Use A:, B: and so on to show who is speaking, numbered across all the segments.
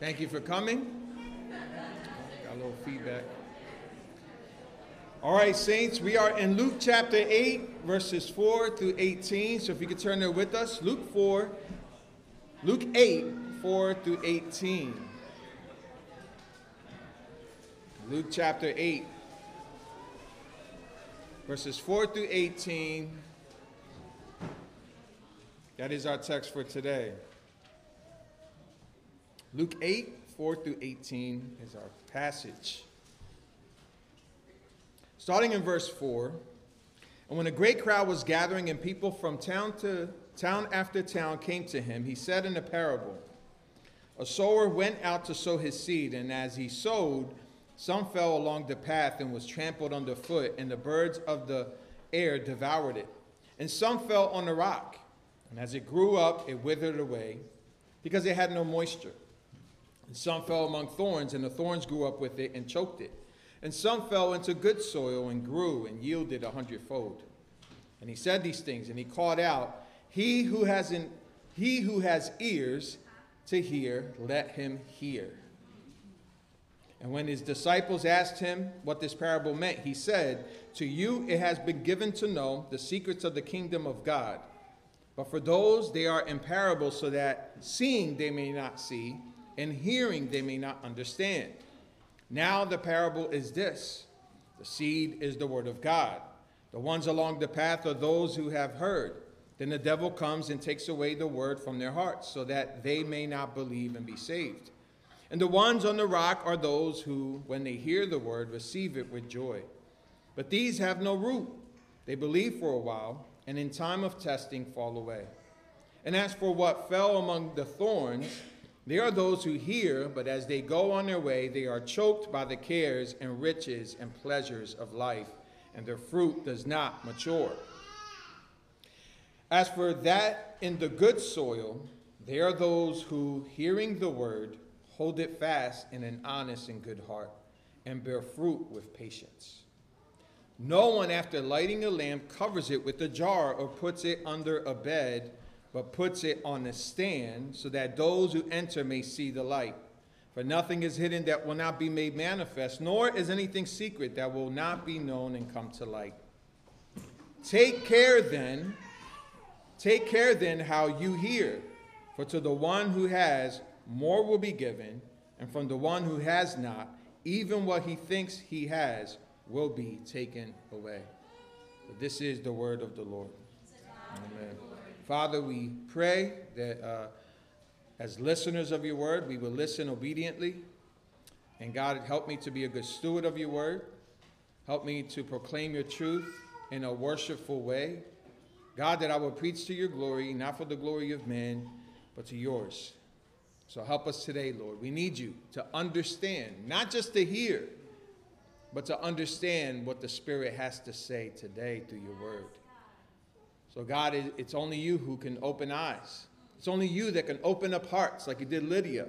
A: Thank you for coming. Got a little feedback. All right, Saints, we are in Luke chapter 8, verses 4 through 18. So if you could turn there with us, Luke 4, Luke 8, 4 through 18. Luke chapter 8, verses 4 through 18. That is our text for today. Luke 8, 4 through 18 is our passage. Starting in verse 4 And when a great crowd was gathering and people from town to town after town came to him, he said in a parable A sower went out to sow his seed, and as he sowed, some fell along the path and was trampled underfoot, and the birds of the air devoured it. And some fell on the rock, and as it grew up, it withered away, because it had no moisture. And some fell among thorns, and the thorns grew up with it and choked it. And some fell into good soil and grew and yielded a hundredfold. And he said these things, and he called out, He who has, an, he who has ears to hear, let him hear. And when his disciples asked him what this parable meant, he said, To you it has been given to know the secrets of the kingdom of God. But for those, they are in parables, so that seeing they may not see, and hearing they may not understand. Now the parable is this the seed is the word of God. The ones along the path are those who have heard. Then the devil comes and takes away the word from their hearts, so that they may not believe and be saved. And the ones on the rock are those who, when they hear the word, receive it with joy. But these have no root. They believe for a while, and in time of testing fall away. And as for what fell among the thorns, there are those who hear, but as they go on their way, they are choked by the cares and riches and pleasures of life, and their fruit does not mature. As for that in the good soil, there are those who, hearing the word, hold it fast in an honest and good heart, and bear fruit with patience. No one, after lighting a lamp, covers it with a jar or puts it under a bed but puts it on a stand so that those who enter may see the light. For nothing is hidden that will not be made manifest, nor is anything secret that will not be known and come to light. Take care then, take care then how you hear, for to the one who has, more will be given, and from the one who has not, even what he thinks he has will be taken away. This is the word of the Lord. Amen. Father, we pray that uh, as listeners of your word, we will listen obediently. And God, help me to be a good steward of your word. Help me to proclaim your truth in a worshipful way. God, that I will preach to your glory, not for the glory of man, but to yours. So help us today, Lord. We need you to understand, not just to hear, but to understand what the Spirit has to say today through your word. So, God, it's only you who can open eyes. It's only you that can open up hearts like you did Lydia.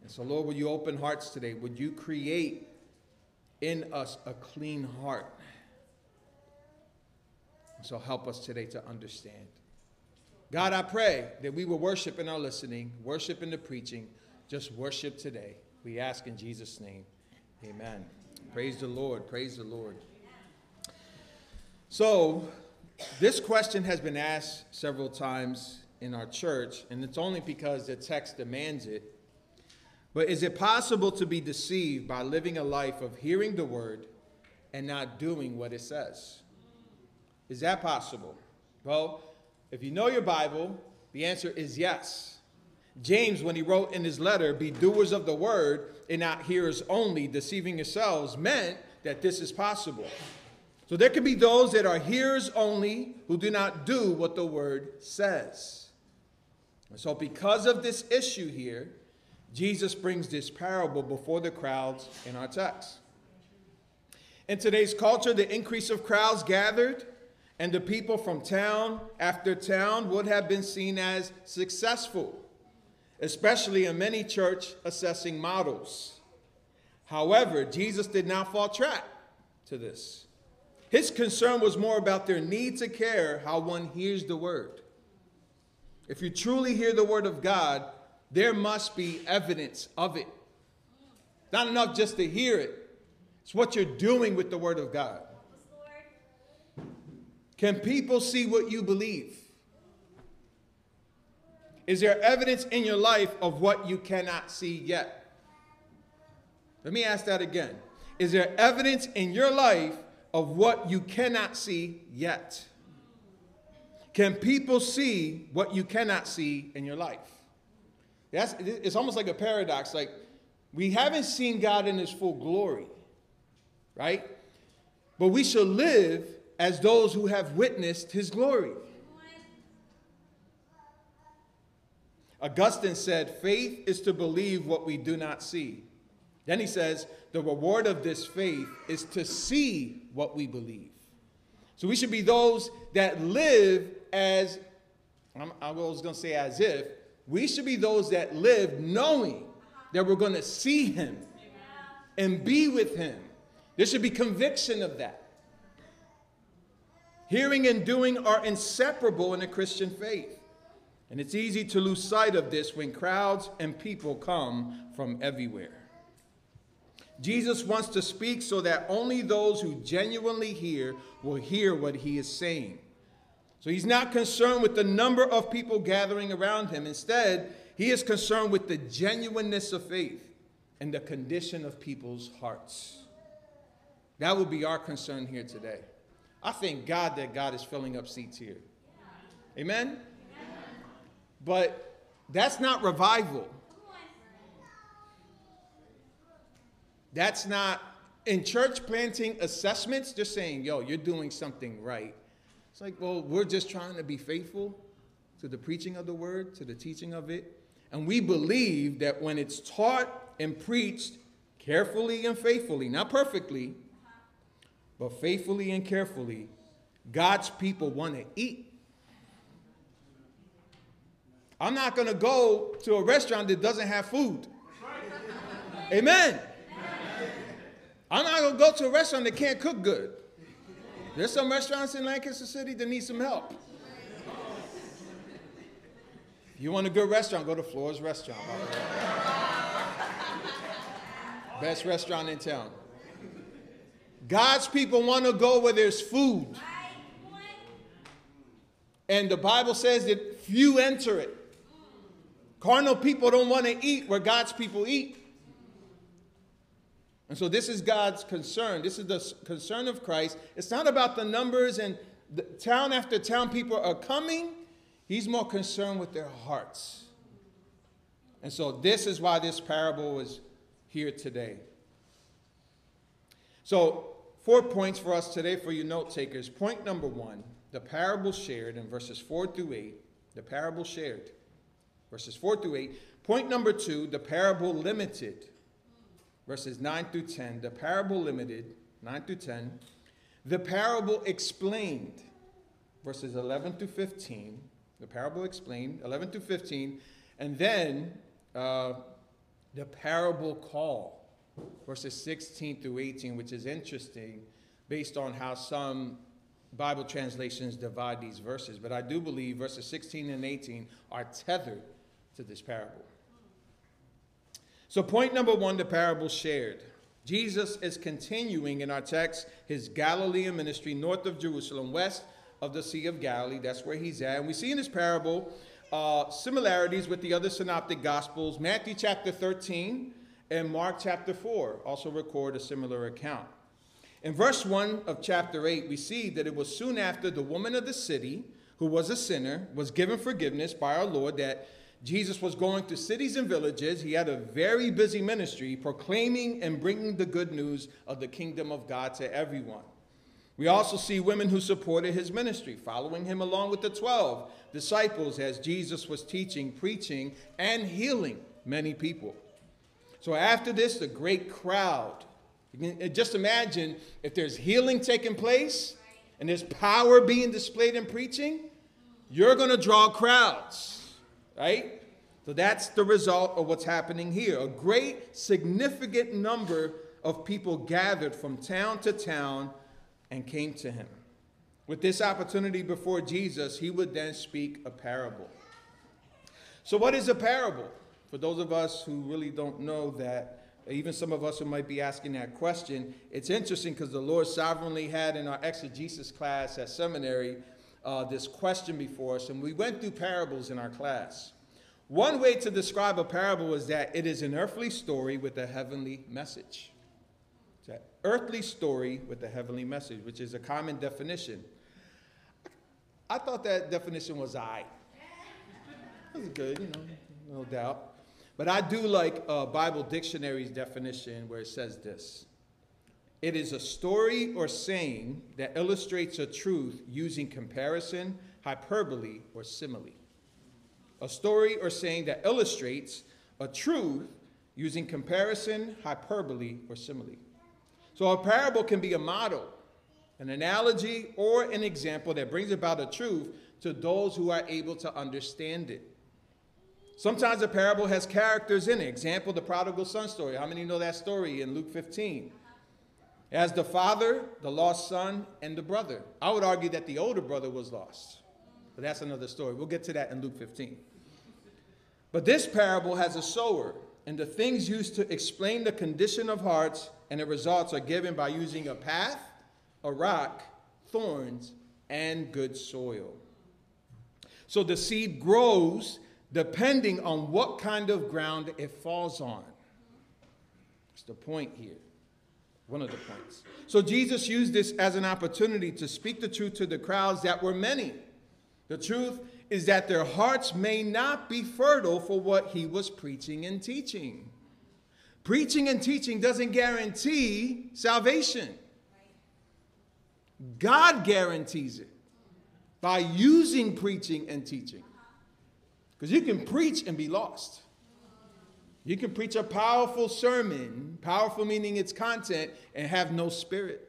A: And so, Lord, would you open hearts today? Would you create in us a clean heart? And so, help us today to understand. God, I pray that we will worship in our listening, worship in the preaching, just worship today. We ask in Jesus' name. Amen. Praise the Lord. Praise the Lord. So, this question has been asked several times in our church, and it's only because the text demands it. But is it possible to be deceived by living a life of hearing the word and not doing what it says? Is that possible? Well, if you know your Bible, the answer is yes. James, when he wrote in his letter, Be doers of the word and not hearers only, deceiving yourselves, meant that this is possible. So there can be those that are hearers only who do not do what the word says. And so, because of this issue here, Jesus brings this parable before the crowds in our text. In today's culture, the increase of crowds gathered and the people from town after town would have been seen as successful, especially in many church assessing models. However, Jesus did not fall trap to this. His concern was more about their need to care how one hears the word. If you truly hear the word of God, there must be evidence of it. Not enough just to hear it, it's what you're doing with the Word of God. Can people see what you believe? Is there evidence in your life of what you cannot see yet? Let me ask that again. Is there evidence in your life of what you cannot see yet? Can people see what you cannot see in your life? That's, it's almost like a paradox. Like, we haven't seen God in his full glory, right? But we shall live as those who have witnessed his glory. Augustine said, Faith is to believe what we do not see. Then he says, The reward of this faith is to see what we believe. So we should be those that live as, I was going to say as if, we should be those that live knowing that we're going to see him and be with him. There should be conviction of that. Hearing and doing are inseparable in the Christian faith. And it's easy to lose sight of this when crowds and people come from everywhere. Jesus wants to speak so that only those who genuinely hear will hear what he is saying. So he's not concerned with the number of people gathering around him. Instead, he is concerned with the genuineness of faith and the condition of people's hearts. That would be our concern here today. I thank God that God is filling up seats here. Amen? But that's not revival. That's not in church planting assessments, just saying, yo, you're doing something right. It's like, well, we're just trying to be faithful to the preaching of the word, to the teaching of it. And we believe that when it's taught and preached carefully and faithfully, not perfectly, but faithfully and carefully, God's people want to eat. I'm not going to go to a restaurant that doesn't have food. Amen. I'm not going to go to a restaurant that can't cook good. There's some restaurants in Lancaster City that need some help. If you want a good restaurant, go to Floor's Restaurant. Best restaurant in town. God's people want to go where there's food. And the Bible says that few enter it. Carnal people don't want to eat where God's people eat. And so this is God's concern. This is the concern of Christ. It's not about the numbers and the town after town people are coming. He's more concerned with their hearts. And so this is why this parable is here today. So, four points for us today for you note takers. Point number one the parable shared in verses 4 through 8. The parable shared verses 4 through 8. Point number two, the parable limited, verses 9 through 10. The parable limited, 9 through 10. The parable explained, verses 11 to 15. The parable explained, 11 to 15. And then uh, the parable call, verses 16 through 18, which is interesting based on how some Bible translations divide these verses. But I do believe verses 16 and 18 are tethered to this parable. So, point number one the parable shared. Jesus is continuing in our text his Galilean ministry north of Jerusalem, west of the Sea of Galilee. That's where he's at. And we see in this parable uh, similarities with the other synoptic gospels. Matthew chapter 13 and Mark chapter 4 also record a similar account. In verse 1 of chapter 8, we see that it was soon after the woman of the city, who was a sinner, was given forgiveness by our Lord that Jesus was going to cities and villages. He had a very busy ministry proclaiming and bringing the good news of the kingdom of God to everyone. We also see women who supported his ministry, following him along with the 12 disciples as Jesus was teaching, preaching, and healing many people. So after this, the great crowd. Just imagine if there's healing taking place and there's power being displayed in preaching, you're going to draw crowds right? So that's the result of what's happening here. A great, significant number of people gathered from town to town and came to him. With this opportunity before Jesus, he would then speak a parable. So, what is a parable? For those of us who really don't know that, even some of us who might be asking that question, it's interesting because the Lord sovereignly had in our exegesis class at seminary uh, this question before us, and we went through parables in our class. One way to describe a parable is that it is an earthly story with a heavenly message. It's an earthly story with a heavenly message, which is a common definition. I thought that definition was I. It was good, you know, no doubt. But I do like uh, Bible Dictionary's definition where it says this It is a story or saying that illustrates a truth using comparison, hyperbole, or simile a story or saying that illustrates a truth using comparison, hyperbole, or simile. So a parable can be a model, an analogy, or an example that brings about a truth to those who are able to understand it. Sometimes a parable has characters in it. Example, the prodigal son story. How many know that story in Luke 15? As the father, the lost son, and the brother. I would argue that the older brother was lost. But that's another story. We'll get to that in Luke 15. But this parable has a sower, and the things used to explain the condition of hearts and the results are given by using a path, a rock, thorns, and good soil. So the seed grows depending on what kind of ground it falls on. That's the point here. One of the points. So Jesus used this as an opportunity to speak the truth to the crowds that were many. The truth is that their hearts may not be fertile for what he was preaching and teaching. Preaching and teaching doesn't guarantee salvation. God guarantees it by using preaching and teaching. Because you can preach and be lost. You can preach a powerful sermon, powerful meaning its content, and have no spirit.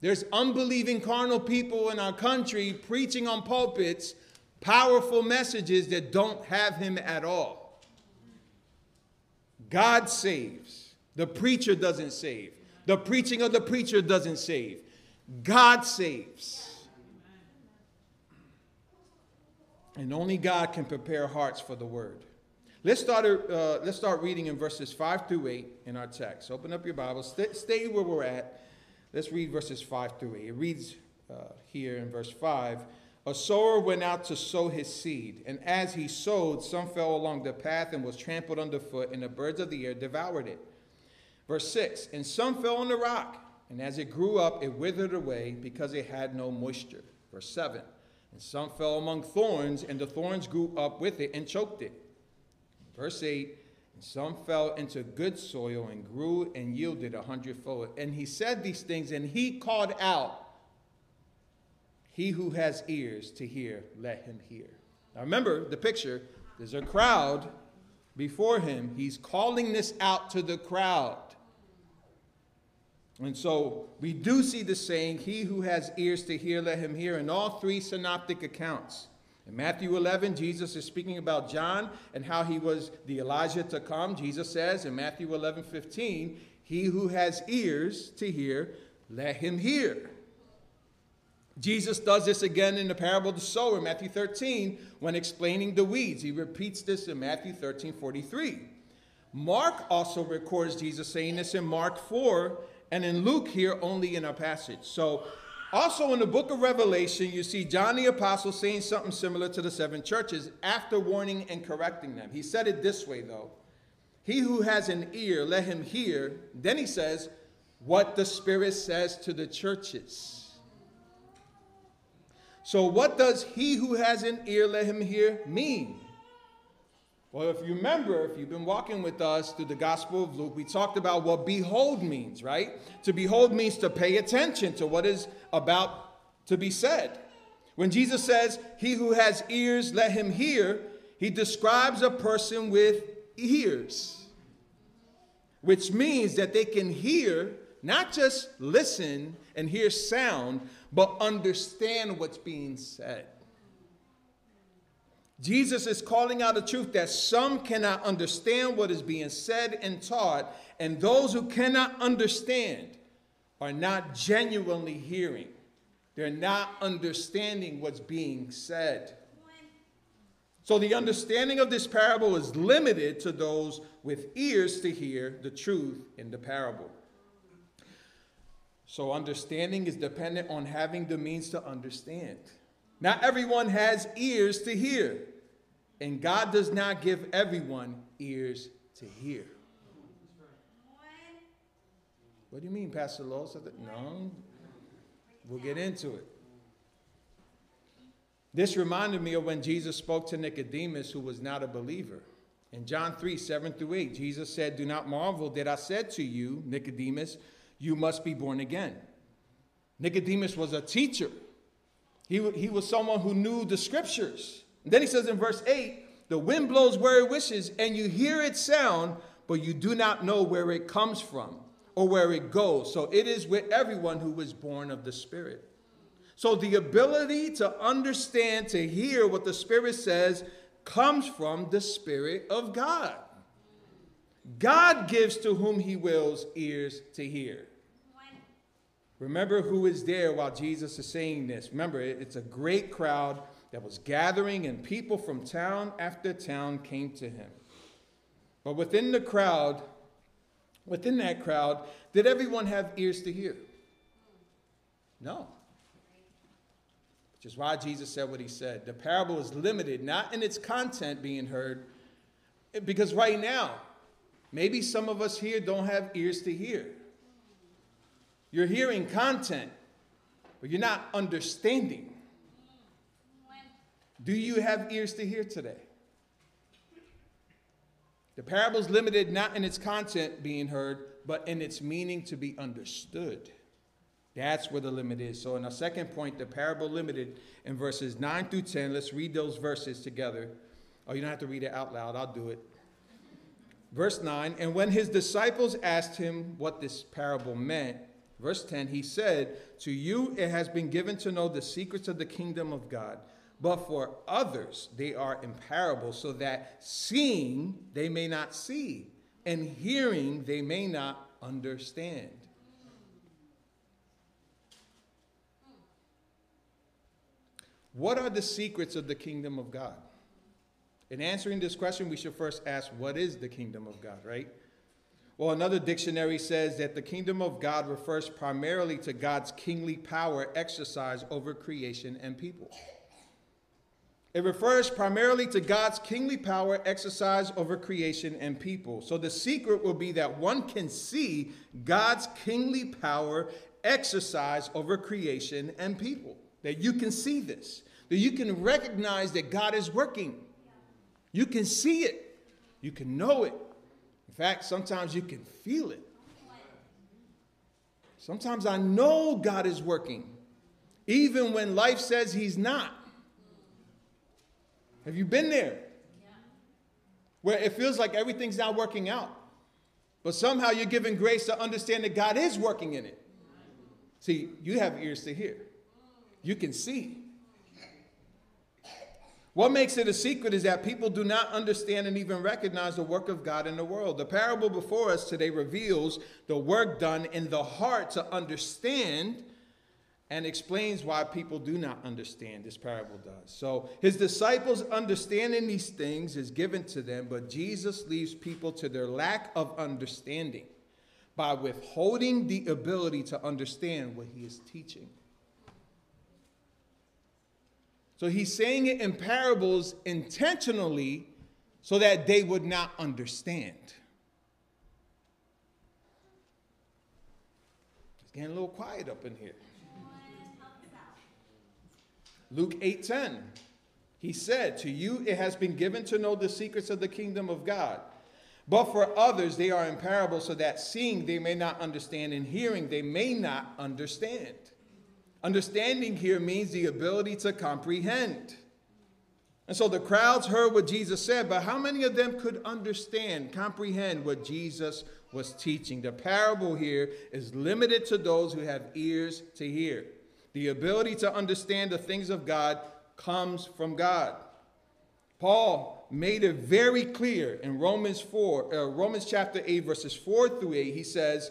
A: There's unbelieving carnal people in our country preaching on pulpits powerful messages that don't have him at all. God saves. The preacher doesn't save. The preaching of the preacher doesn't save. God saves. And only God can prepare hearts for the word. Let's start, uh, let's start reading in verses 5 through 8 in our text. Open up your Bible. Stay, stay where we're at. Let's read verses 5 through 8. It reads uh, here in verse 5 a sower went out to sow his seed, and as he sowed, some fell along the path and was trampled underfoot, and the birds of the air devoured it. Verse 6 And some fell on the rock, and as it grew up, it withered away because it had no moisture. Verse 7 And some fell among thorns, and the thorns grew up with it and choked it. Verse 8 And some fell into good soil and grew and yielded a hundredfold. And he said these things, and he called out, he who has ears to hear, let him hear. Now remember the picture. There's a crowd before him. He's calling this out to the crowd. And so we do see the saying, He who has ears to hear, let him hear, in all three synoptic accounts. In Matthew 11, Jesus is speaking about John and how he was the Elijah to come. Jesus says in Matthew 11, 15, He who has ears to hear, let him hear. Jesus does this again in the parable of the sower, Matthew 13, when explaining the weeds. He repeats this in Matthew 13 43. Mark also records Jesus saying this in Mark 4, and in Luke here only in our passage. So, also in the book of Revelation, you see John the Apostle saying something similar to the seven churches after warning and correcting them. He said it this way, though He who has an ear, let him hear. Then he says, What the Spirit says to the churches. So, what does he who has an ear, let him hear mean? Well, if you remember, if you've been walking with us through the Gospel of Luke, we talked about what behold means, right? To behold means to pay attention to what is about to be said. When Jesus says, He who has ears, let him hear, he describes a person with ears, which means that they can hear, not just listen and hear sound, but understand what's being said. Jesus is calling out a truth that some cannot understand what is being said and taught, and those who cannot understand are not genuinely hearing. They're not understanding what's being said. So the understanding of this parable is limited to those with ears to hear the truth in the parable. So understanding is dependent on having the means to understand. Not everyone has ears to hear, and God does not give everyone ears to hear. What do you mean, Pastor Los? No, we'll get into it. This reminded me of when Jesus spoke to Nicodemus, who was not a believer. In John 3 7 through 8, Jesus said, Do not marvel that I said to you, Nicodemus, you must be born again. Nicodemus was a teacher, he, he was someone who knew the scriptures. And then he says in verse 8, The wind blows where it wishes, and you hear its sound, but you do not know where it comes from or where it goes. So it is with everyone who was born of the Spirit. So the ability to understand, to hear what the Spirit says, comes from the Spirit of God. God gives to whom he wills ears to hear. Remember who is there while Jesus is saying this. Remember, it's a great crowd that was gathering, and people from town after town came to him. But within the crowd, within that crowd, did everyone have ears to hear? No. Which is why Jesus said what he said. The parable is limited, not in its content being heard, because right now, maybe some of us here don't have ears to hear. You're hearing content, but you're not understanding. Do you have ears to hear today? The parable is limited not in its content being heard, but in its meaning to be understood. That's where the limit is. So, in our second point, the parable limited in verses 9 through 10. Let's read those verses together. Oh, you don't have to read it out loud, I'll do it. Verse 9 And when his disciples asked him what this parable meant, verse 10, he said, To you it has been given to know the secrets of the kingdom of God but for others they are in parables, so that seeing they may not see, and hearing they may not understand. What are the secrets of the kingdom of God? In answering this question, we should first ask, what is the kingdom of God, right? Well, another dictionary says that the kingdom of God refers primarily to God's kingly power exercised over creation and people. It refers primarily to God's kingly power exercised over creation and people. So the secret will be that one can see God's kingly power exercised over creation and people. That you can see this, that you can recognize that God is working. You can see it, you can know it. In fact, sometimes you can feel it. Sometimes I know God is working, even when life says He's not. Have you been there? Where it feels like everything's not working out. But somehow you're given grace to understand that God is working in it. See, you have ears to hear, you can see. What makes it a secret is that people do not understand and even recognize the work of God in the world. The parable before us today reveals the work done in the heart to understand and explains why people do not understand. This parable does. So his disciples understanding these things is given to them, but Jesus leaves people to their lack of understanding by withholding the ability to understand what he is teaching. So he's saying it in parables intentionally so that they would not understand. It's getting a little quiet up in here. Luke 8:10. He said, "To you it has been given to know the secrets of the kingdom of God. But for others they are in parables so that seeing they may not understand and hearing they may not understand." Understanding here means the ability to comprehend. And so the crowds heard what Jesus said, but how many of them could understand, comprehend what Jesus was teaching? The parable here is limited to those who have ears to hear. The ability to understand the things of God comes from God. Paul made it very clear in Romans 4, uh, Romans chapter 8, verses 4 through 8. He says,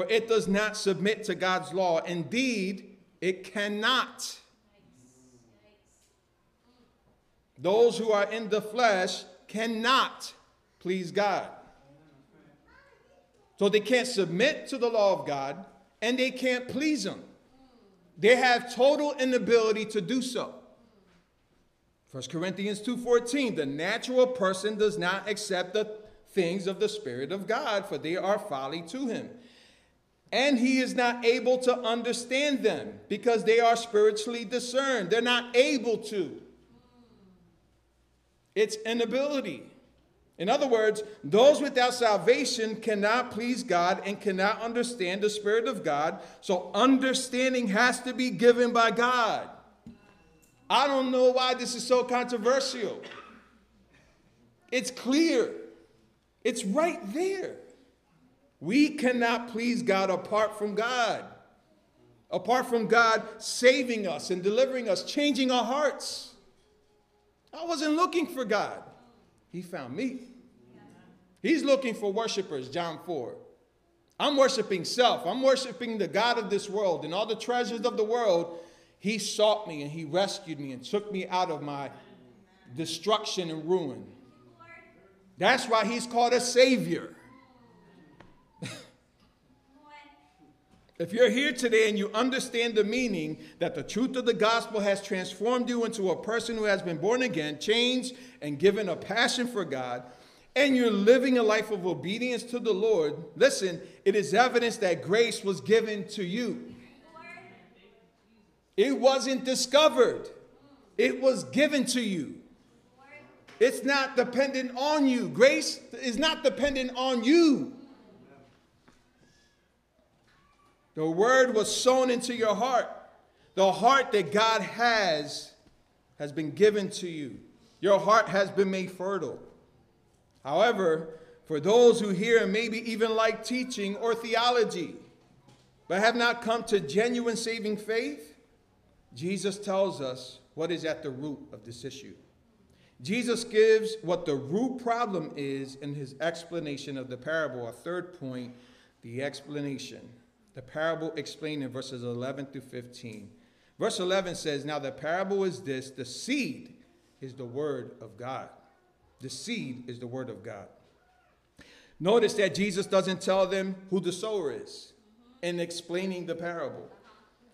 A: for it does not submit to God's law. Indeed, it cannot. Those who are in the flesh cannot please God. So they can't submit to the law of God and they can't please Him. They have total inability to do so. 1 Corinthians 2:14 The natural person does not accept the things of the spirit of God for they are folly to him. And he is not able to understand them because they are spiritually discerned. They're not able to. It's inability. In other words, those without salvation cannot please God and cannot understand the Spirit of God. So understanding has to be given by God. I don't know why this is so controversial. It's clear, it's right there. We cannot please God apart from God. Apart from God saving us and delivering us, changing our hearts. I wasn't looking for God. He found me. He's looking for worshipers, John 4. I'm worshiping self. I'm worshiping the God of this world and all the treasures of the world. He sought me and he rescued me and took me out of my destruction and ruin. That's why he's called a savior. If you're here today and you understand the meaning that the truth of the gospel has transformed you into a person who has been born again, changed, and given a passion for God, and you're living a life of obedience to the Lord, listen, it is evidence that grace was given to you. It wasn't discovered, it was given to you. It's not dependent on you. Grace is not dependent on you. The word was sown into your heart. The heart that God has has been given to you. Your heart has been made fertile. However, for those who hear and maybe even like teaching or theology, but have not come to genuine saving faith, Jesus tells us what is at the root of this issue. Jesus gives what the root problem is in his explanation of the parable. A third point, the explanation. The parable explained in verses 11 through 15. Verse 11 says, Now the parable is this the seed is the word of God. The seed is the word of God. Notice that Jesus doesn't tell them who the sower is in explaining the parable.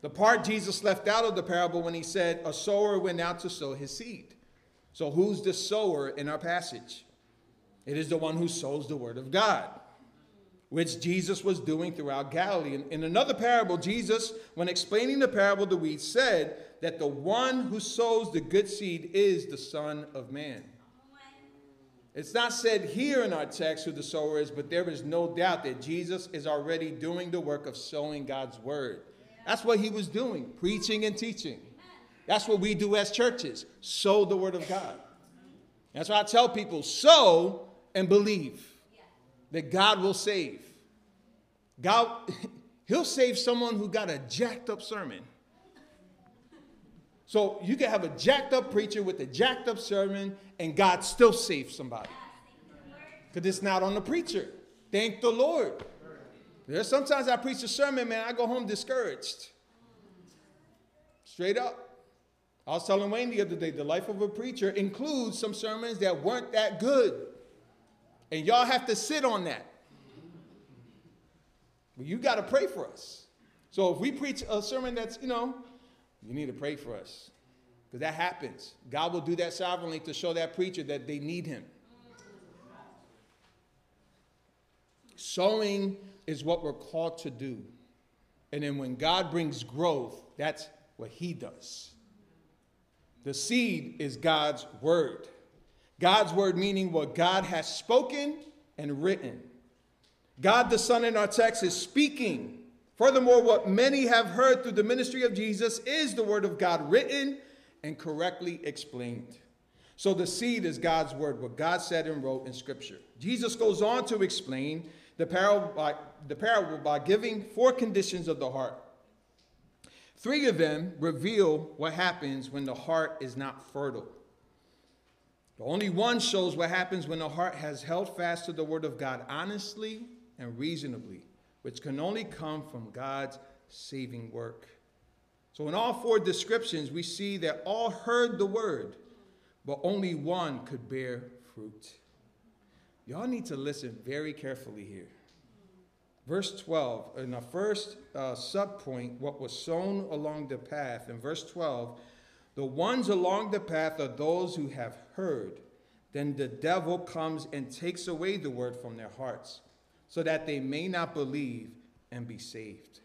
A: The part Jesus left out of the parable when he said, A sower went out to sow his seed. So, who's the sower in our passage? It is the one who sows the word of God which Jesus was doing throughout Galilee. In, in another parable, Jesus, when explaining the parable of the weeds, said that the one who sows the good seed is the Son of Man. It's not said here in our text who the sower is, but there is no doubt that Jesus is already doing the work of sowing God's word. That's what he was doing, preaching and teaching. That's what we do as churches sow the word of God. That's why I tell people sow and believe that God will save. God, He'll save someone who got a jacked up sermon. So you can have a jacked up preacher with a jacked up sermon, and God still saves somebody. Because it's not on the preacher. Thank the Lord. There's sometimes I preach a sermon, man, I go home discouraged. Straight up. I was telling Wayne the other day, the life of a preacher includes some sermons that weren't that good. And y'all have to sit on that. But you got to pray for us. So if we preach a sermon that's, you know, you need to pray for us. Because that happens. God will do that sovereignly to show that preacher that they need him. Sowing is what we're called to do. And then when God brings growth, that's what he does. The seed is God's word. God's word meaning what God has spoken and written. God the Son in our text is speaking. Furthermore, what many have heard through the ministry of Jesus is the word of God written and correctly explained. So the seed is God's word, what God said and wrote in Scripture. Jesus goes on to explain the parable by, the parable by giving four conditions of the heart. Three of them reveal what happens when the heart is not fertile. The only one shows what happens when the heart has held fast to the word of God honestly and reasonably, which can only come from God's saving work. So, in all four descriptions, we see that all heard the word, but only one could bear fruit. Y'all need to listen very carefully here. Verse 12, in the first uh, subpoint, what was sown along the path, in verse 12, the ones along the path are those who have heard. Then the devil comes and takes away the word from their hearts, so that they may not believe and be saved.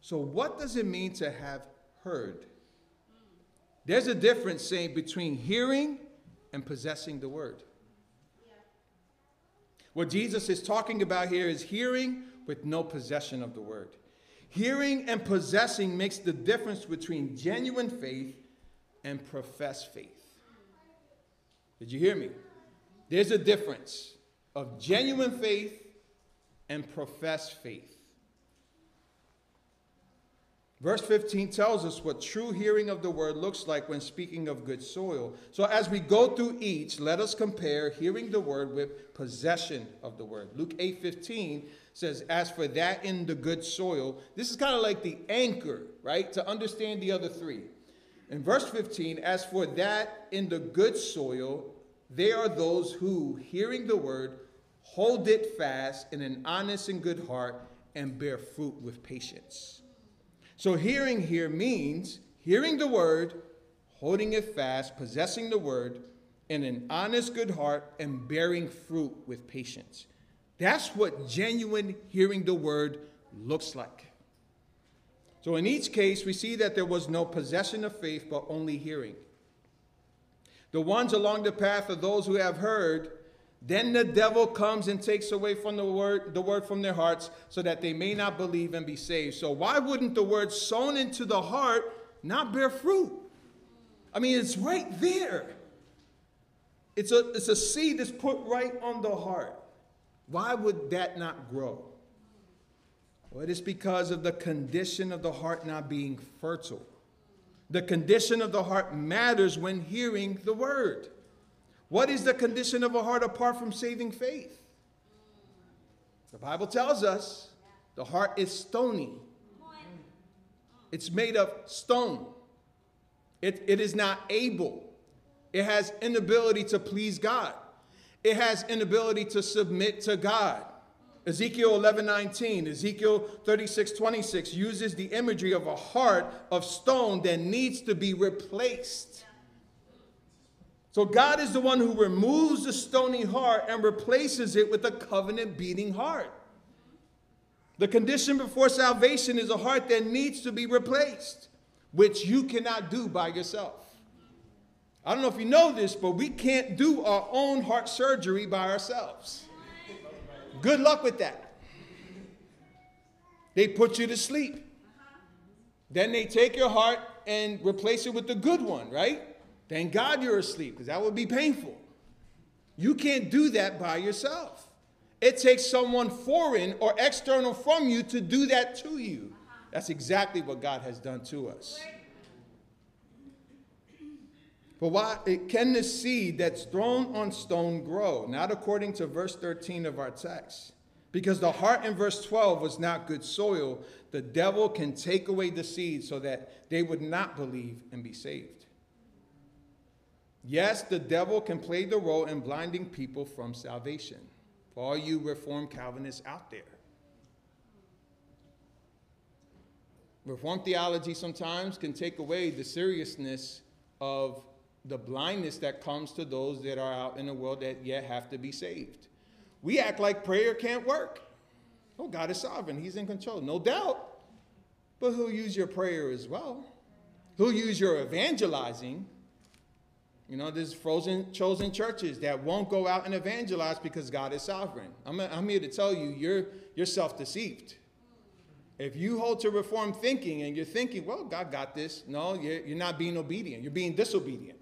A: So, what does it mean to have heard? There's a difference, between hearing and possessing the word. What Jesus is talking about here is hearing with no possession of the word. Hearing and possessing makes the difference between genuine faith and professed faith. Did you hear me? There's a difference of genuine faith and professed faith. Verse 15 tells us what true hearing of the word looks like when speaking of good soil. So, as we go through each, let us compare hearing the word with possession of the word. Luke 8 15 says, As for that in the good soil, this is kind of like the anchor, right, to understand the other three. In verse 15, as for that in the good soil, they are those who, hearing the word, hold it fast in an honest and good heart and bear fruit with patience. So, hearing here means hearing the word, holding it fast, possessing the word in an honest, good heart, and bearing fruit with patience. That's what genuine hearing the word looks like. So, in each case, we see that there was no possession of faith, but only hearing. The ones along the path are those who have heard then the devil comes and takes away from the word, the word from their hearts so that they may not believe and be saved. So why wouldn't the word sown into the heart not bear fruit? I mean, it's right there. It's a, it's a seed that's put right on the heart. Why would that not grow? Well, it is because of the condition of the heart not being fertile. The condition of the heart matters when hearing the word. What is the condition of a heart apart from saving faith? The Bible tells us the heart is stony. It's made of stone. It, it is not able. It has inability to please God. It has inability to submit to God. Ezekiel 11 19, Ezekiel 36 26 uses the imagery of a heart of stone that needs to be replaced. So God is the one who removes the stony heart and replaces it with a covenant beating heart. The condition before salvation is a heart that needs to be replaced, which you cannot do by yourself. I don't know if you know this, but we can't do our own heart surgery by ourselves. Good luck with that. They put you to sleep. Then they take your heart and replace it with the good one, right? Thank God you're asleep because that would be painful. You can't do that by yourself. It takes someone foreign or external from you to do that to you. That's exactly what God has done to us. But why can the seed that's thrown on stone grow? Not according to verse 13 of our text. Because the heart in verse 12 was not good soil, the devil can take away the seed so that they would not believe and be saved. Yes, the devil can play the role in blinding people from salvation. For all you Reformed Calvinists out there. Reformed theology sometimes can take away the seriousness of the blindness that comes to those that are out in the world that yet have to be saved. We act like prayer can't work. Oh, God is sovereign, He's in control, no doubt. But He'll use your prayer as well, He'll use your evangelizing you know, there's frozen chosen churches that won't go out and evangelize because God is sovereign. I'm, I'm here to tell you, you're, you're self deceived. If you hold to reformed thinking and you're thinking, well, God got this, no, you're, you're not being obedient. You're being disobedient.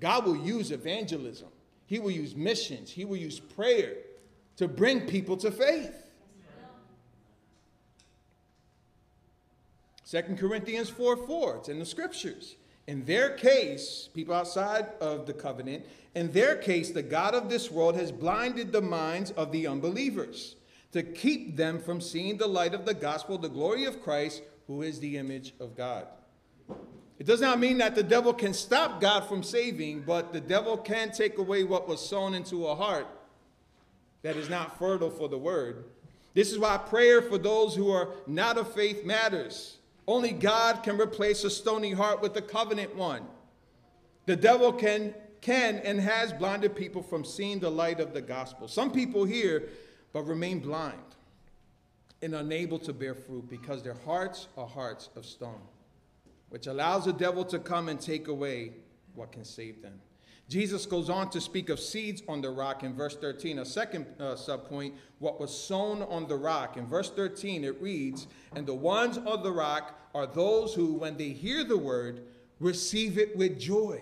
A: God will use evangelism, He will use missions, He will use prayer to bring people to faith. 2 Corinthians 4 4, it's in the scriptures. In their case, people outside of the covenant, in their case, the God of this world has blinded the minds of the unbelievers to keep them from seeing the light of the gospel, the glory of Christ, who is the image of God. It does not mean that the devil can stop God from saving, but the devil can take away what was sown into a heart that is not fertile for the word. This is why prayer for those who are not of faith matters. Only God can replace a stony heart with a covenant one. The devil can, can and has blinded people from seeing the light of the gospel. Some people hear but remain blind and unable to bear fruit because their hearts are hearts of stone, which allows the devil to come and take away what can save them. Jesus goes on to speak of seeds on the rock in verse 13. A second uh, subpoint, what was sown on the rock. In verse 13, it reads, And the ones on the rock are those who, when they hear the word, receive it with joy.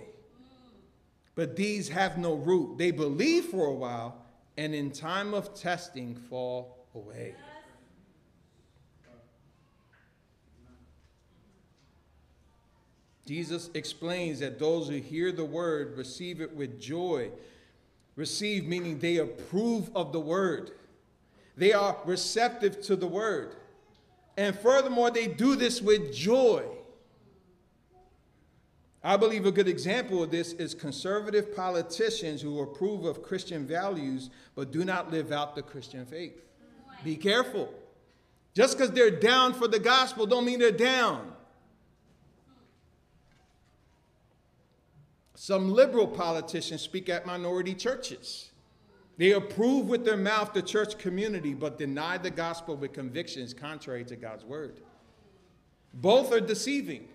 A: But these have no root. They believe for a while, and in time of testing fall away. Jesus explains that those who hear the word receive it with joy. Receive meaning they approve of the word, they are receptive to the word. And furthermore, they do this with joy. I believe a good example of this is conservative politicians who approve of Christian values but do not live out the Christian faith. Be careful. Just because they're down for the gospel don't mean they're down. Some liberal politicians speak at minority churches. They approve with their mouth the church community, but deny the gospel with convictions contrary to God's word. Both are deceiving,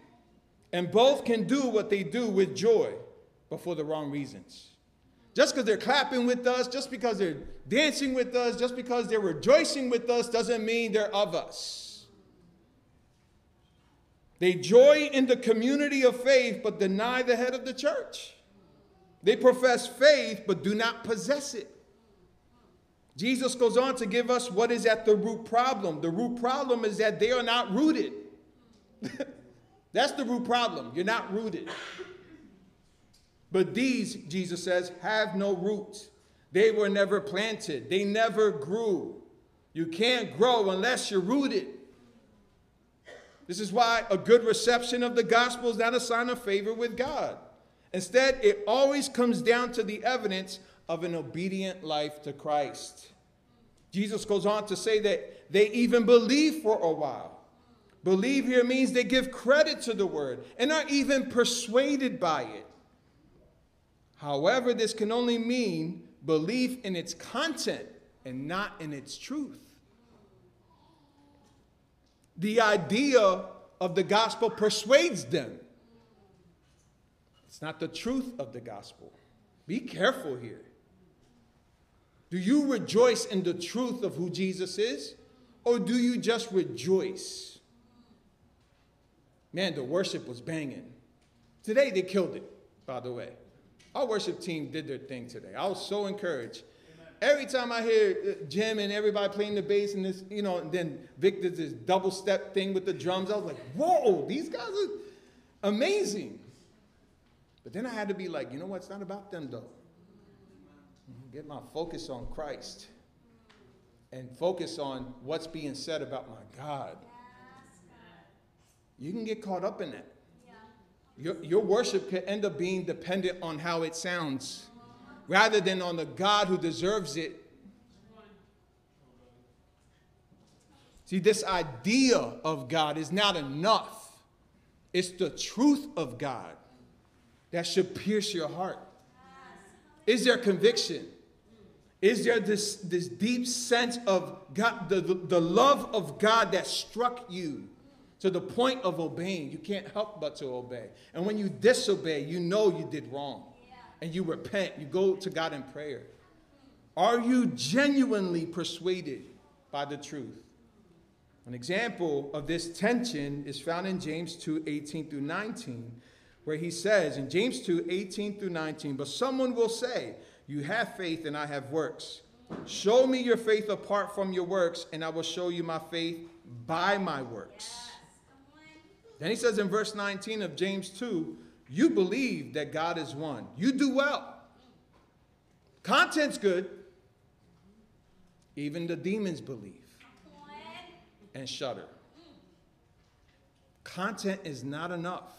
A: and both can do what they do with joy, but for the wrong reasons. Just because they're clapping with us, just because they're dancing with us, just because they're rejoicing with us, doesn't mean they're of us. They joy in the community of faith, but deny the head of the church. They profess faith, but do not possess it. Jesus goes on to give us what is at the root problem. The root problem is that they are not rooted. That's the root problem. You're not rooted. But these, Jesus says, have no roots. They were never planted, they never grew. You can't grow unless you're rooted. This is why a good reception of the gospel is not a sign of favor with God. Instead, it always comes down to the evidence of an obedient life to Christ. Jesus goes on to say that they even believe for a while. Believe here means they give credit to the word and are even persuaded by it. However, this can only mean belief in its content and not in its truth the idea of the gospel persuades them. It's not the truth of the gospel. Be careful here. Do you rejoice in the truth of who Jesus is, or do you just rejoice? Man, the worship was banging. Today they killed it, by the way. Our worship team did their thing today. I was so encouraged every time I hear uh, Jim and everybody playing the bass and this, you know, and then Vic does this double step thing with the drums, I was like, whoa, these guys are amazing. But then I had to be like, you know what? It's not about them though. Get my focus on Christ and focus on what's being said about my God. You can get caught up in that. Your, your worship could end up being dependent on how it sounds rather than on the God who deserves it. See, this idea of God is not enough. It's the truth of God that should pierce your heart. Is there conviction? Is there this, this deep sense of God, the, the, the love of God that struck you to the point of obeying? You can't help but to obey. And when you disobey, you know you did wrong and you repent, you go to God in prayer? Are you genuinely persuaded by the truth? An example of this tension is found in James 2 18 through 19, where he says in James 2 18 through 19, But someone will say, You have faith and I have works. Show me your faith apart from your works, and I will show you my faith by my works. Then he says in verse 19 of James 2, You believe that God is one. You do well. Content's good. Even the demons believe and shudder. Content is not enough.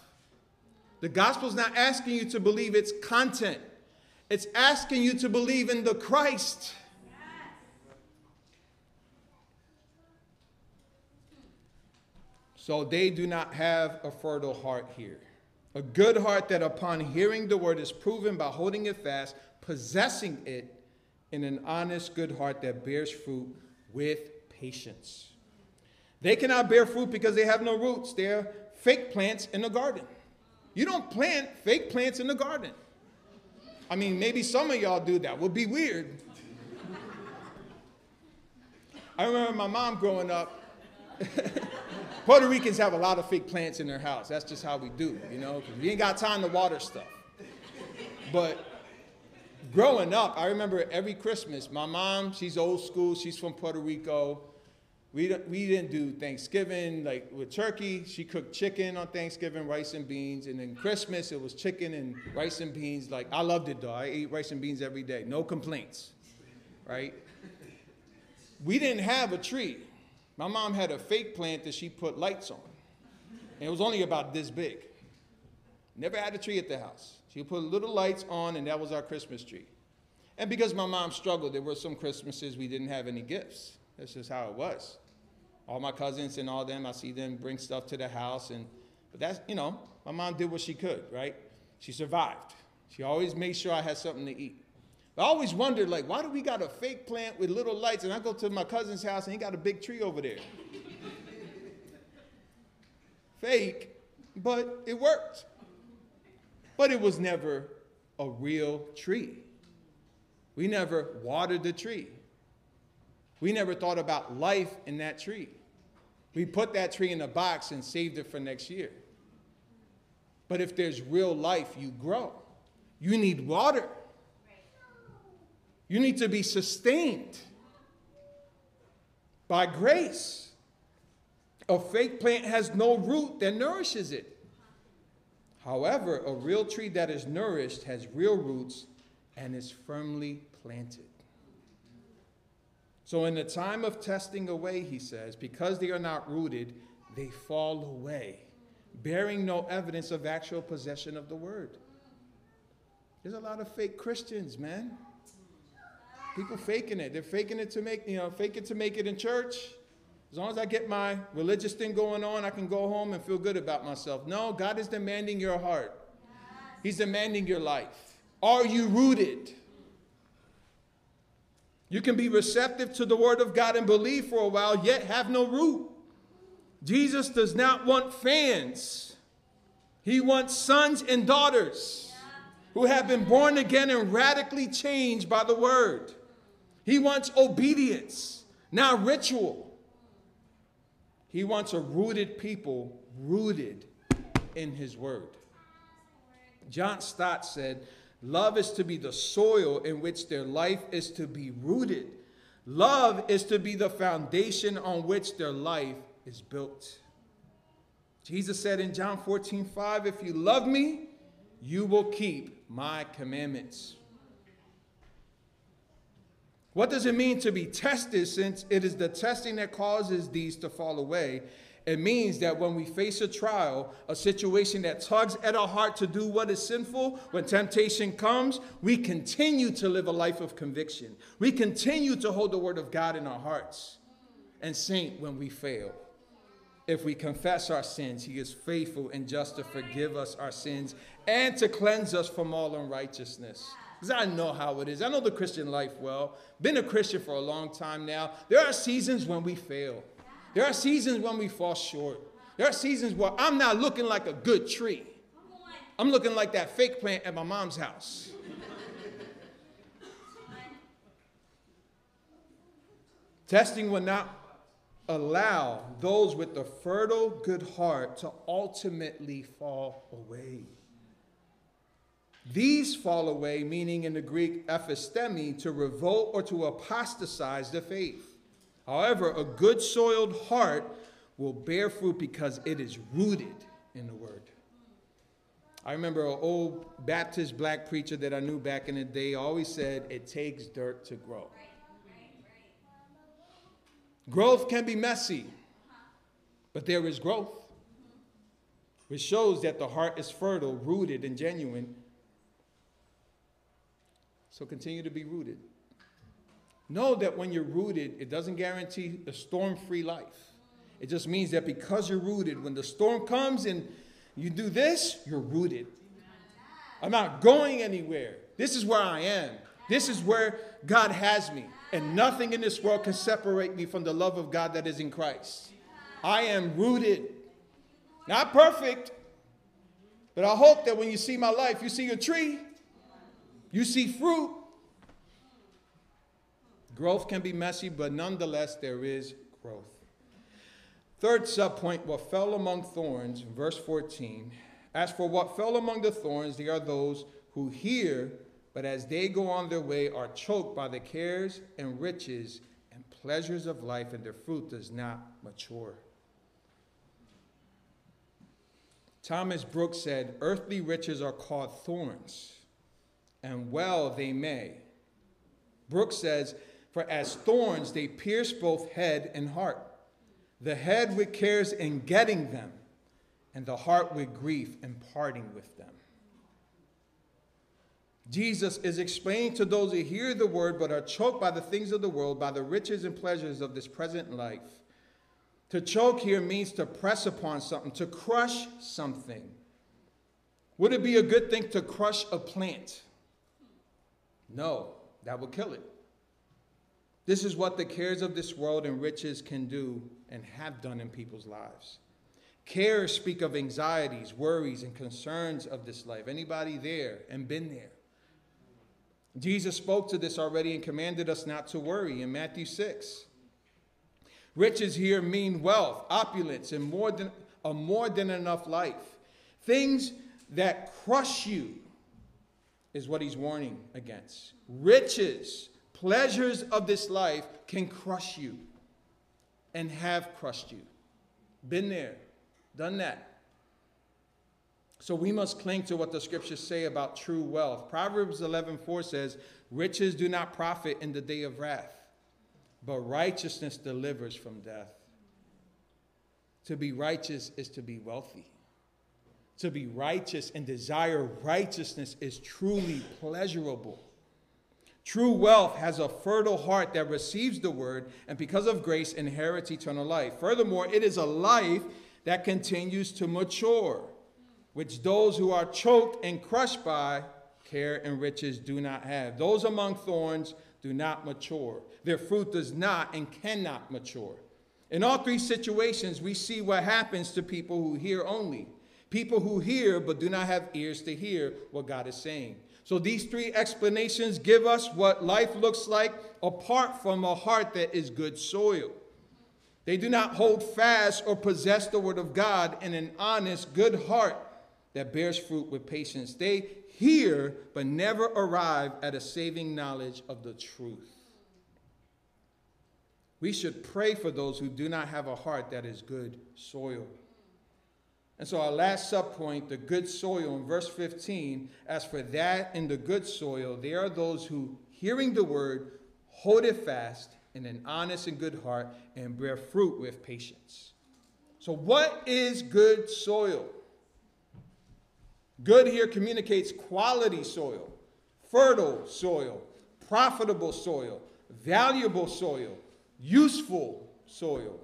A: The gospel is not asking you to believe its content, it's asking you to believe in the Christ. So they do not have a fertile heart here. A good heart that upon hearing the word is proven by holding it fast, possessing it in an honest, good heart that bears fruit with patience. They cannot bear fruit because they have no roots. They're fake plants in the garden. You don't plant fake plants in the garden. I mean, maybe some of y'all do that. Would be weird. I remember my mom growing up. Puerto Ricans have a lot of fake plants in their house. That's just how we do, you know, we ain't got time to water stuff. But growing up, I remember every Christmas, my mom, she's old school, she's from Puerto Rico. We, we didn't do Thanksgiving like with turkey. She cooked chicken on Thanksgiving, rice and beans. And then Christmas, it was chicken and rice and beans. Like, I loved it though. I ate rice and beans every day. No complaints, right? We didn't have a tree. My mom had a fake plant that she put lights on. And it was only about this big. Never had a tree at the house. She put little lights on, and that was our Christmas tree. And because my mom struggled, there were some Christmases we didn't have any gifts. That's just how it was all my cousins and all them, I see them bring stuff to the house. And, but that's, you know, my mom did what she could, right? She survived. She always made sure I had something to eat. I always wondered, like, why do we got a fake plant with little lights? And I go to my cousin's house and he got a big tree over there. fake, but it worked. But it was never a real tree. We never watered the tree. We never thought about life in that tree. We put that tree in a box and saved it for next year. But if there's real life, you grow. You need water. You need to be sustained by grace. A fake plant has no root that nourishes it. However, a real tree that is nourished has real roots and is firmly planted. So, in the time of testing away, he says, because they are not rooted, they fall away, bearing no evidence of actual possession of the word. There's a lot of fake Christians, man. People faking it. They're faking it to make, you know, fake it to make it in church. As long as I get my religious thing going on, I can go home and feel good about myself. No, God is demanding your heart. He's demanding your life. Are you rooted? You can be receptive to the word of God and believe for a while, yet have no root. Jesus does not want fans, he wants sons and daughters who have been born again and radically changed by the word. He wants obedience, not ritual. He wants a rooted people, rooted in his word. John Stott said, Love is to be the soil in which their life is to be rooted. Love is to be the foundation on which their life is built. Jesus said in John 14, 5, If you love me, you will keep my commandments. What does it mean to be tested since it is the testing that causes these to fall away? It means that when we face a trial, a situation that tugs at our heart to do what is sinful, when temptation comes, we continue to live a life of conviction. We continue to hold the word of God in our hearts. And saint, when we fail, if we confess our sins, he is faithful and just to forgive us our sins and to cleanse us from all unrighteousness. Because I know how it is. I know the Christian life well. Been a Christian for a long time now. There are seasons when we fail. There are seasons when we fall short. There are seasons where I'm not looking like a good tree. I'm looking like that fake plant at my mom's house. Testing will not allow those with the fertile good heart to ultimately fall away. These fall away, meaning in the Greek aphistemi, to revolt or to apostatize the faith. However, a good soiled heart will bear fruit because it is rooted in the word. I remember an old Baptist black preacher that I knew back in the day always said, It takes dirt to grow. Growth can be messy, but there is growth, which shows that the heart is fertile, rooted, and genuine. So continue to be rooted. Know that when you're rooted, it doesn't guarantee a storm free life. It just means that because you're rooted, when the storm comes and you do this, you're rooted. I'm not going anywhere. This is where I am. This is where God has me. And nothing in this world can separate me from the love of God that is in Christ. I am rooted. Not perfect, but I hope that when you see my life, you see a tree, you see fruit. Growth can be messy, but nonetheless, there is growth. Third subpoint, what fell among thorns, verse 14. As for what fell among the thorns, they are those who hear, but as they go on their way, are choked by the cares and riches and pleasures of life, and their fruit does not mature. Thomas Brooks said, Earthly riches are called thorns, and well they may. Brooks says, For as thorns they pierce both head and heart the head with cares in getting them, and the heart with grief in parting with them. Jesus is explaining to those who hear the word but are choked by the things of the world, by the riches and pleasures of this present life. To choke here means to press upon something, to crush something. Would it be a good thing to crush a plant? No, that will kill it. This is what the cares of this world and riches can do and have done in people's lives. Cares speak of anxieties, worries, and concerns of this life. Anybody there and been there? Jesus spoke to this already and commanded us not to worry in Matthew 6. Riches here mean wealth, opulence, and more than a more than enough life. Things that crush you is what he's warning against. Riches pleasures of this life can crush you and have crushed you. Been there, done that. So we must cling to what the scriptures say about true wealth. Proverbs 11:4 says, "Riches do not profit in the day of wrath, but righteousness delivers from death." To be righteous is to be wealthy. To be righteous and desire righteousness is truly pleasurable. True wealth has a fertile heart that receives the word and because of grace inherits eternal life. Furthermore, it is a life that continues to mature, which those who are choked and crushed by care and riches do not have. Those among thorns do not mature. Their fruit does not and cannot mature. In all three situations, we see what happens to people who hear only. People who hear but do not have ears to hear what God is saying. So these three explanations give us what life looks like apart from a heart that is good soil. They do not hold fast or possess the word of God in an honest, good heart that bears fruit with patience. They hear but never arrive at a saving knowledge of the truth. We should pray for those who do not have a heart that is good soil. And so, our last subpoint, the good soil, in verse 15, as for that in the good soil, there are those who, hearing the word, hold it fast in an honest and good heart and bear fruit with patience. So, what is good soil? Good here communicates quality soil, fertile soil, profitable soil, valuable soil, useful soil.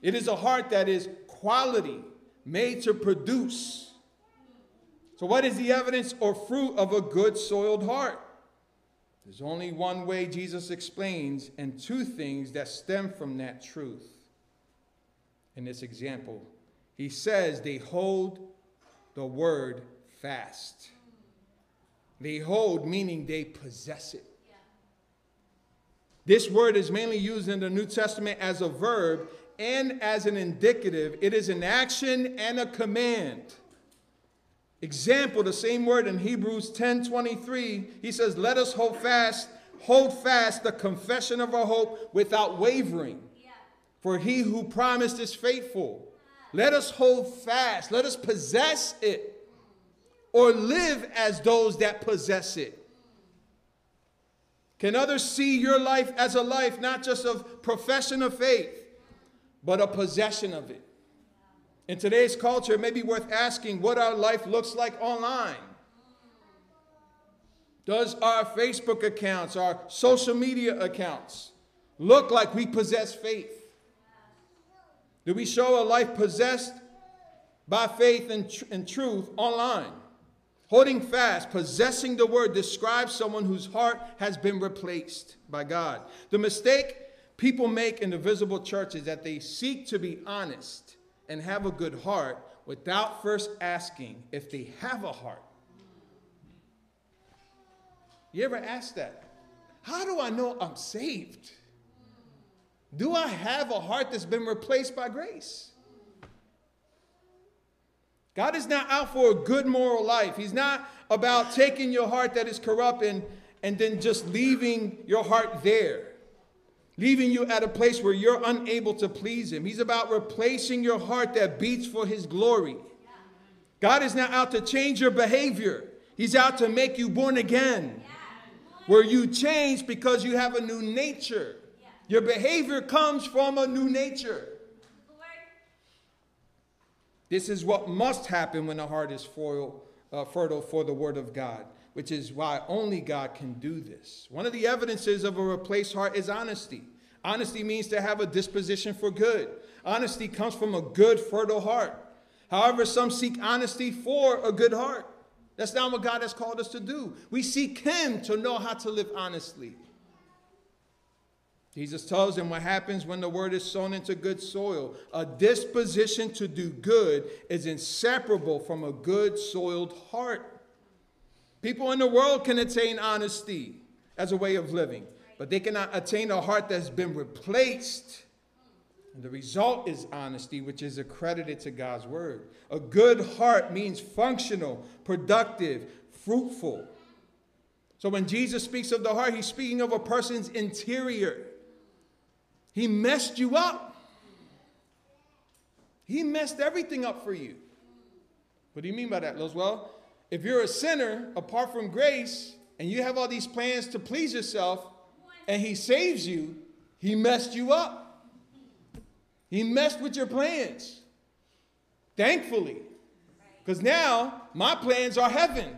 A: It is a heart that is quality, made to produce. So, what is the evidence or fruit of a good soiled heart? There's only one way Jesus explains, and two things that stem from that truth. In this example, he says they hold the word fast. They hold, meaning they possess it. This word is mainly used in the New Testament as a verb and as an indicative. It is an action and a command. Example, the same word in Hebrews 10 23, he says, Let us hold fast, hold fast the confession of our hope without wavering. For he who promised is faithful. Let us hold fast, let us possess it, or live as those that possess it. Can others see your life as a life not just of profession of faith, but a possession of it? In today's culture, it may be worth asking what our life looks like online. Does our Facebook accounts, our social media accounts, look like we possess faith? Do we show a life possessed by faith and, tr- and truth online? Holding fast, possessing the word describes someone whose heart has been replaced by God. The mistake people make in the visible church is that they seek to be honest and have a good heart without first asking if they have a heart. You ever ask that? How do I know I'm saved? Do I have a heart that's been replaced by grace? God is not out for a good moral life. He's not about taking your heart that is corrupt and, and then just leaving your heart there, leaving you at a place where you're unable to please Him. He's about replacing your heart that beats for His glory. God is not out to change your behavior, He's out to make you born again, where you change because you have a new nature. Your behavior comes from a new nature. This is what must happen when the heart is foil, uh, fertile for the word of God, which is why only God can do this. One of the evidences of a replaced heart is honesty. Honesty means to have a disposition for good. Honesty comes from a good, fertile heart. However, some seek honesty for a good heart. That's not what God has called us to do. We seek Him to know how to live honestly. Jesus tells them what happens when the word is sown into good soil. A disposition to do good is inseparable from a good soiled heart. People in the world can attain honesty as a way of living, but they cannot attain a heart that's been replaced. And the result is honesty, which is accredited to God's word. A good heart means functional, productive, fruitful. So when Jesus speaks of the heart, he's speaking of a person's interior. He messed you up. He messed everything up for you. What do you mean by that, Well, If you're a sinner apart from grace and you have all these plans to please yourself and He saves you, He messed you up. He messed with your plans. Thankfully. Because now my plans are heaven.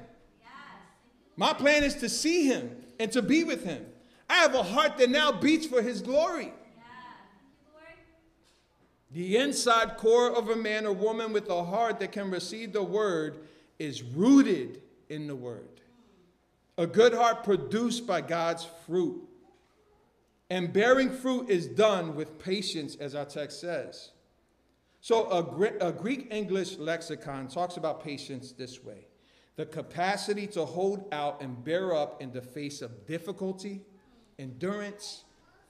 A: My plan is to see Him and to be with Him. I have a heart that now beats for His glory. The inside core of a man or woman with a heart that can receive the word is rooted in the word. A good heart produced by God's fruit. And bearing fruit is done with patience, as our text says. So, a, a Greek English lexicon talks about patience this way the capacity to hold out and bear up in the face of difficulty, endurance,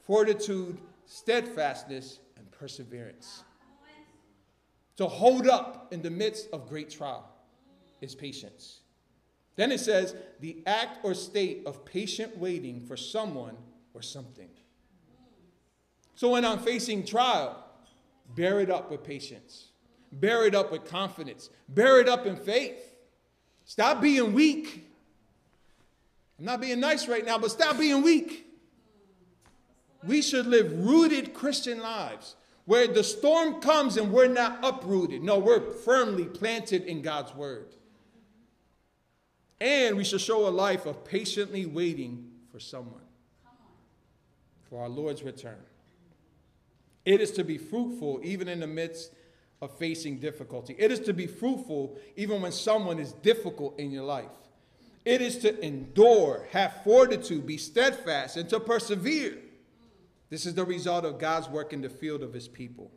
A: fortitude, steadfastness, and perseverance. To hold up in the midst of great trial is patience. Then it says, the act or state of patient waiting for someone or something. So when I'm facing trial, bear it up with patience, bear it up with confidence, bear it up in faith. Stop being weak. I'm not being nice right now, but stop being weak. We should live rooted Christian lives where the storm comes and we're not uprooted. No, we're firmly planted in God's word. And we should show a life of patiently waiting for someone, for our Lord's return. It is to be fruitful even in the midst of facing difficulty. It is to be fruitful even when someone is difficult in your life. It is to endure, have fortitude, be steadfast, and to persevere. This is the result of God's work in the field of his people.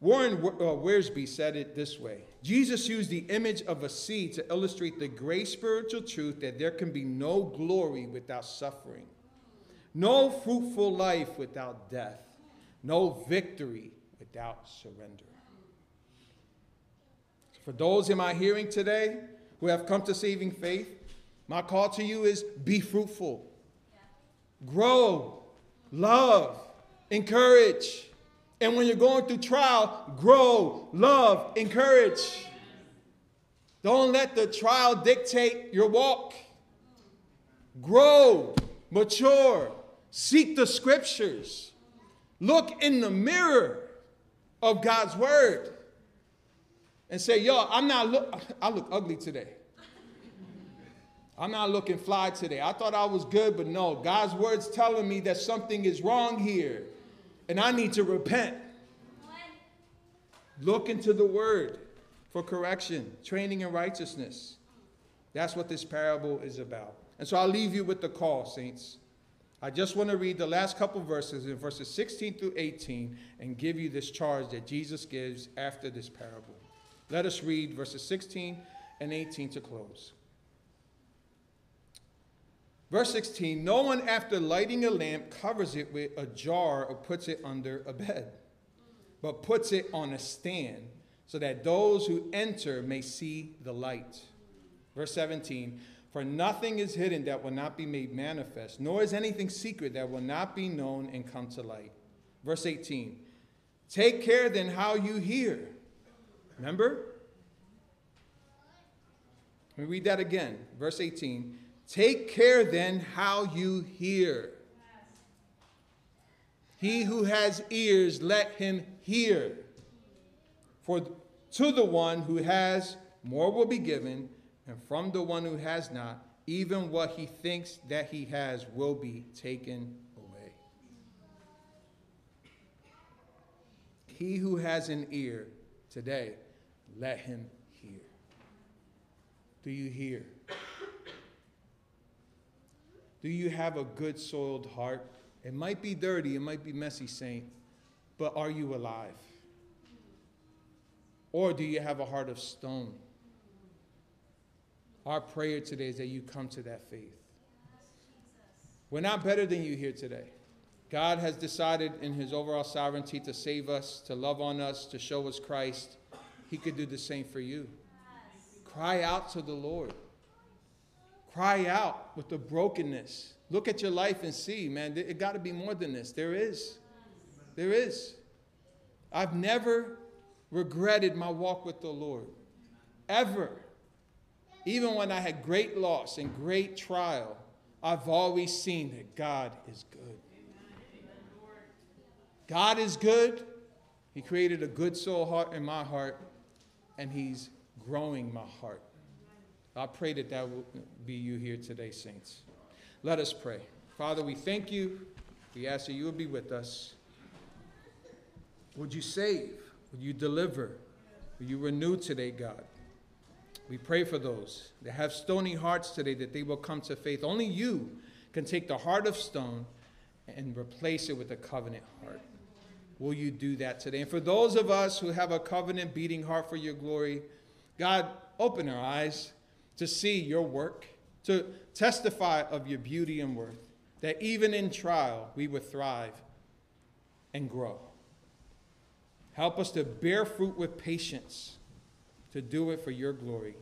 A: Warren uh, Wiersbe said it this way Jesus used the image of a seed to illustrate the great spiritual truth that there can be no glory without suffering, no fruitful life without death, no victory without surrender. For those in my hearing today who have come to saving faith, my call to you is be fruitful, grow, love, encourage. And when you're going through trial, grow, love, encourage. Don't let the trial dictate your walk. Grow, mature, seek the scriptures, look in the mirror of God's word and say, yo, I'm not look I look ugly today. I'm not looking fly today. I thought I was good, but no, God's word's telling me that something is wrong here and I need to repent. Look into the word for correction, training in righteousness. That's what this parable is about. And so I'll leave you with the call, saints. I just want to read the last couple verses in verses 16 through 18 and give you this charge that Jesus gives after this parable. Let us read verses 16 and 18 to close. Verse 16 No one, after lighting a lamp, covers it with a jar or puts it under a bed, but puts it on a stand so that those who enter may see the light. Verse 17 For nothing is hidden that will not be made manifest, nor is anything secret that will not be known and come to light. Verse 18 Take care then how you hear. Remember? Let me read that again. Verse 18. Take care then how you hear. He who has ears, let him hear. For to the one who has, more will be given, and from the one who has not, even what he thinks that he has will be taken away. He who has an ear today, let him hear. Do you hear? Do you have a good soiled heart? It might be dirty, it might be messy, saint, but are you alive? Or do you have a heart of stone? Our prayer today is that you come to that faith. We're not better than you here today. God has decided in his overall sovereignty to save us, to love on us, to show us Christ. He could do the same for you. Cry out to the Lord. Cry out with the brokenness. Look at your life and see, man, it got to be more than this. There is. There is. I've never regretted my walk with the Lord. Ever. Even when I had great loss and great trial, I've always seen that God is good. God is good. He created a good soul heart in my heart, and He's growing my heart. I pray that that will be you here today, saints. Let us pray. Father, we thank you. We ask that you will be with us. Would you save? Would you deliver? Would you renew today, God? We pray for those that have stony hearts today that they will come to faith. Only you can take the heart of stone and replace it with a covenant heart. Will you do that today? And for those of us who have a covenant beating heart for your glory, God, open our eyes to see your work, to testify of your beauty and worth, that even in trial we would thrive and grow. Help us to bear fruit with patience, to do it for your glory.